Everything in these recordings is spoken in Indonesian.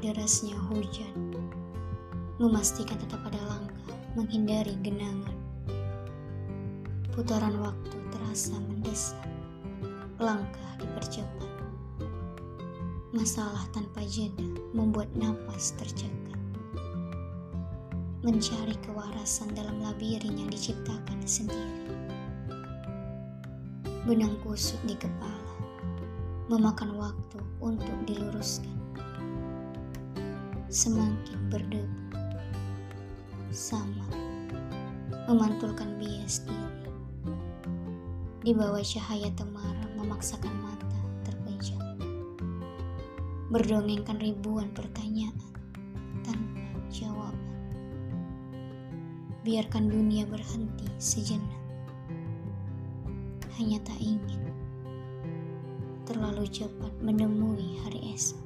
derasnya hujan, memastikan tetap ada langkah menghindari genangan. Putaran waktu terasa mendesak, langkah dipercepat. Masalah tanpa jeda membuat napas tercekat. Mencari kewarasan dalam labirin yang diciptakan sendiri. Benang kusut di kepala, memakan waktu untuk diluruskan semakin berdebu. Sama, memantulkan bias diri. Di bawah cahaya temaram memaksakan mata terpejam. Berdongengkan ribuan pertanyaan tanpa jawaban. Biarkan dunia berhenti sejenak. Hanya tak ingin terlalu cepat menemui hari esok.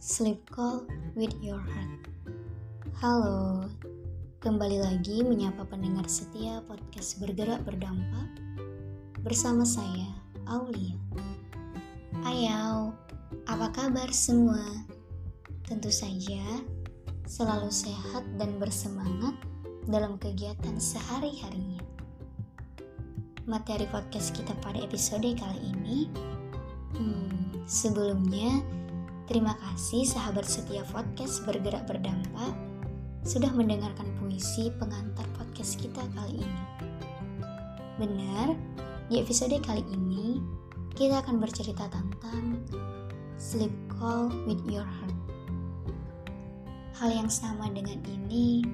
Sleep Call with Your Heart. Halo, kembali lagi menyapa pendengar setia podcast Bergerak Berdampak bersama saya, Aulia. Ayo, apa kabar semua? Tentu saja selalu sehat dan bersemangat dalam kegiatan sehari-harinya. Materi podcast kita pada episode kali ini, hmm, sebelumnya Terima kasih sahabat setia podcast Bergerak Berdampak sudah mendengarkan puisi pengantar podcast kita kali ini. Benar, di episode kali ini kita akan bercerita tentang Sleep Call with Your Heart. Hal yang sama dengan ini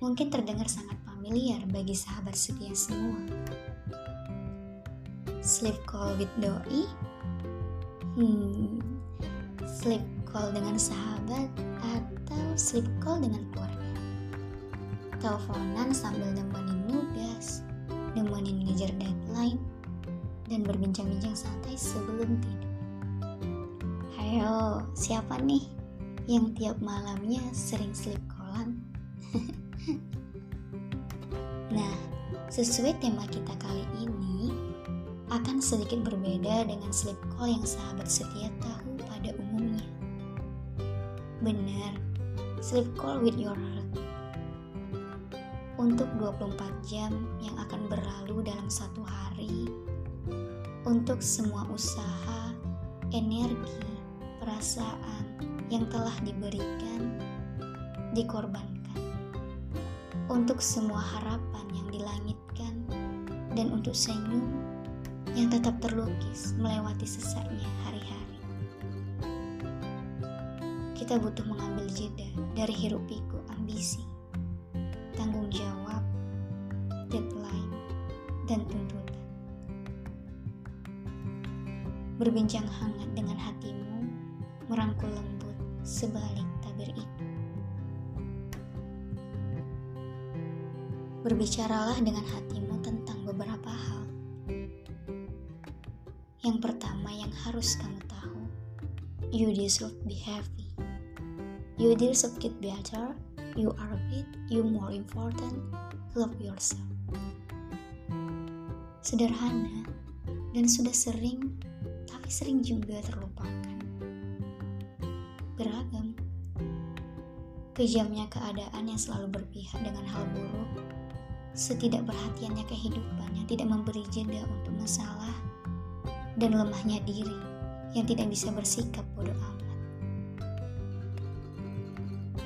mungkin terdengar sangat familiar bagi sahabat setia semua. Sleep Call with Doi? Hmm, sleep call dengan sahabat atau sleep call dengan keluarga. Teleponan sambil nemenin nugas, nemenin ngejar deadline, dan berbincang-bincang santai sebelum tidur. Hayo, siapa nih yang tiap malamnya sering sleep callan? nah, sesuai tema kita kali ini, akan sedikit berbeda dengan sleep call yang sahabat setia tahu. Benar, sleep call with your heart. Untuk 24 jam yang akan berlalu dalam satu hari, untuk semua usaha, energi, perasaan yang telah diberikan, dikorbankan. Untuk semua harapan yang dilangitkan, dan untuk senyum yang tetap terlukis melewati sesaknya hari-hari kita butuh mengambil jeda dari hiruk pikuk ambisi, tanggung jawab, deadline, dan tuntutan. Berbincang hangat dengan hatimu, merangkul lembut sebalik tabir itu. Berbicaralah dengan hatimu tentang beberapa hal. Yang pertama yang harus kamu tahu, you deserve be happy. You deserve get better. You are great. You more important. Love yourself. Sederhana dan sudah sering, tapi sering juga terlupakan. Beragam. Kejamnya keadaan yang selalu berpihak dengan hal buruk, setidak perhatiannya kehidupan yang tidak memberi jeda untuk masalah, dan lemahnya diri yang tidak bisa bersikap bodoh amat.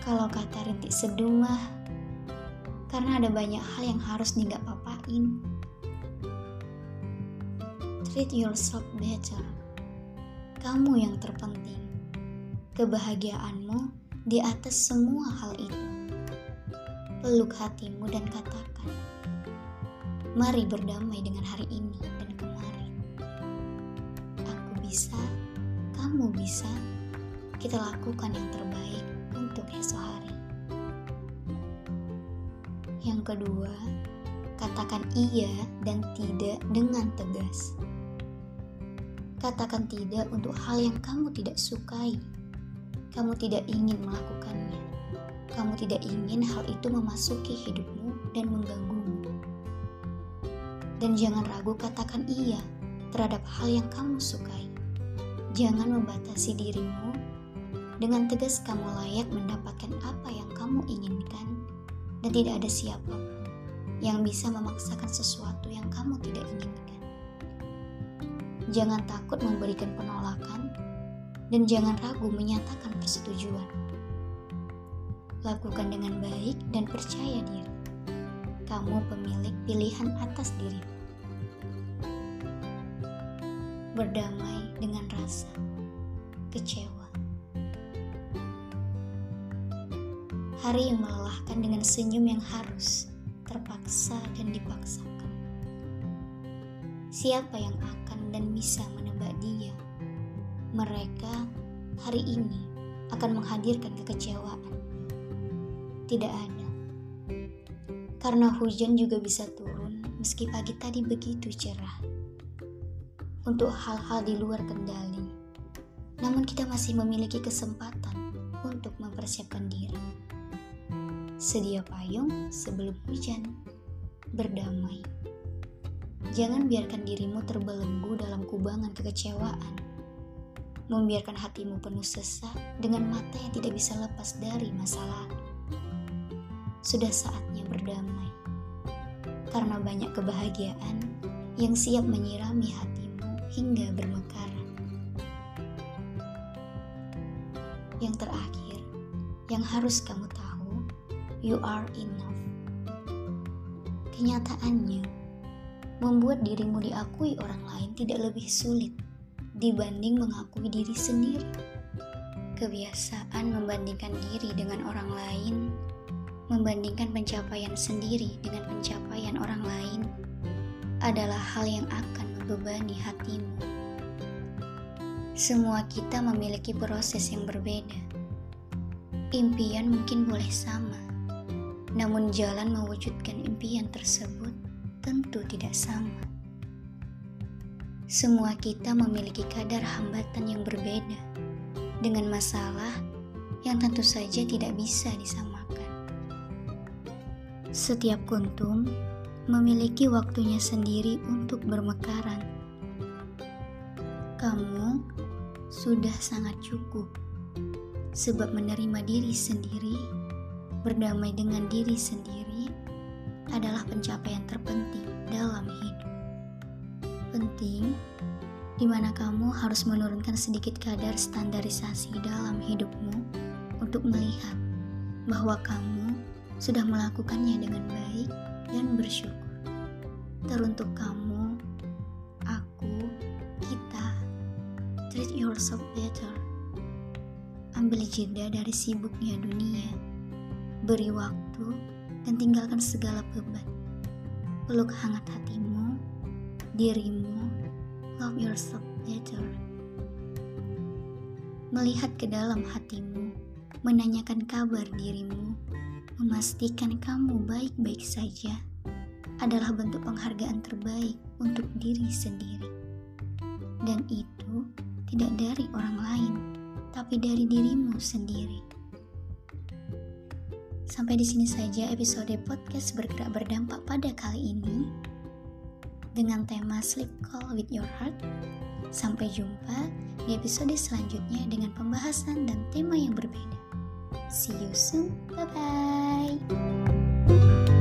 Kalau kata rintik seduh mah, karena ada banyak hal yang harus nggak papain. Treat yourself better. Kamu yang terpenting. Kebahagiaanmu di atas semua hal itu. Peluk hatimu dan katakan, mari berdamai dengan hari ini dan kemarin. Aku bisa, kamu bisa, kita lakukan yang terbaik untuk esok hari. Yang kedua, katakan iya dan tidak dengan tegas. Katakan tidak untuk hal yang kamu tidak sukai. Kamu tidak ingin melakukannya. Kamu tidak ingin hal itu memasuki hidupmu dan mengganggumu. Dan jangan ragu katakan iya terhadap hal yang kamu sukai. Jangan membatasi dirimu dengan tegas kamu layak mendapatkan apa yang kamu inginkan dan tidak ada siapa pun yang bisa memaksakan sesuatu yang kamu tidak inginkan. Jangan takut memberikan penolakan dan jangan ragu menyatakan persetujuan. Lakukan dengan baik dan percaya diri. Kamu pemilik pilihan atas diri. Berdamai dengan rasa kecewa. Hari yang melelahkan dengan senyum yang harus terpaksa dan dipaksakan. Siapa yang akan dan bisa menebak dia? Mereka hari ini akan menghadirkan kekecewaan. Tidak ada. Karena hujan juga bisa turun meski pagi tadi begitu cerah. Untuk hal-hal di luar kendali. Namun kita masih memiliki kesempatan untuk mempersiapkan diri. Sedia payung sebelum hujan. Berdamai. Jangan biarkan dirimu terbelenggu dalam kubangan kekecewaan. Membiarkan hatimu penuh sesak dengan mata yang tidak bisa lepas dari masalah. Sudah saatnya berdamai. Karena banyak kebahagiaan yang siap menyirami hatimu hingga bermekaran. Yang terakhir, yang harus kamu tahu you are enough. Kenyataannya, membuat dirimu diakui orang lain tidak lebih sulit dibanding mengakui diri sendiri. Kebiasaan membandingkan diri dengan orang lain, membandingkan pencapaian sendiri dengan pencapaian orang lain, adalah hal yang akan membebani hatimu. Semua kita memiliki proses yang berbeda. Impian mungkin boleh sama, namun jalan mewujudkan impian tersebut tentu tidak sama. Semua kita memiliki kadar hambatan yang berbeda dengan masalah yang tentu saja tidak bisa disamakan. Setiap kuntum memiliki waktunya sendiri untuk bermekaran. Kamu sudah sangat cukup sebab menerima diri sendiri berdamai dengan diri sendiri adalah pencapaian terpenting dalam hidup. Penting di mana kamu harus menurunkan sedikit kadar standarisasi dalam hidupmu untuk melihat bahwa kamu sudah melakukannya dengan baik dan bersyukur. Teruntuk kamu, aku, kita, treat yourself better. Ambil jeda dari sibuknya dunia Beri waktu dan tinggalkan segala beban. Peluk hangat hatimu, dirimu, love yourself better. Melihat ke dalam hatimu, menanyakan kabar dirimu, memastikan kamu baik-baik saja adalah bentuk penghargaan terbaik untuk diri sendiri. Dan itu tidak dari orang lain, tapi dari dirimu sendiri. Sampai di sini saja episode podcast bergerak berdampak pada kali ini dengan tema Sleep Call with Your Heart. Sampai jumpa di episode selanjutnya dengan pembahasan dan tema yang berbeda. See you soon. Bye bye.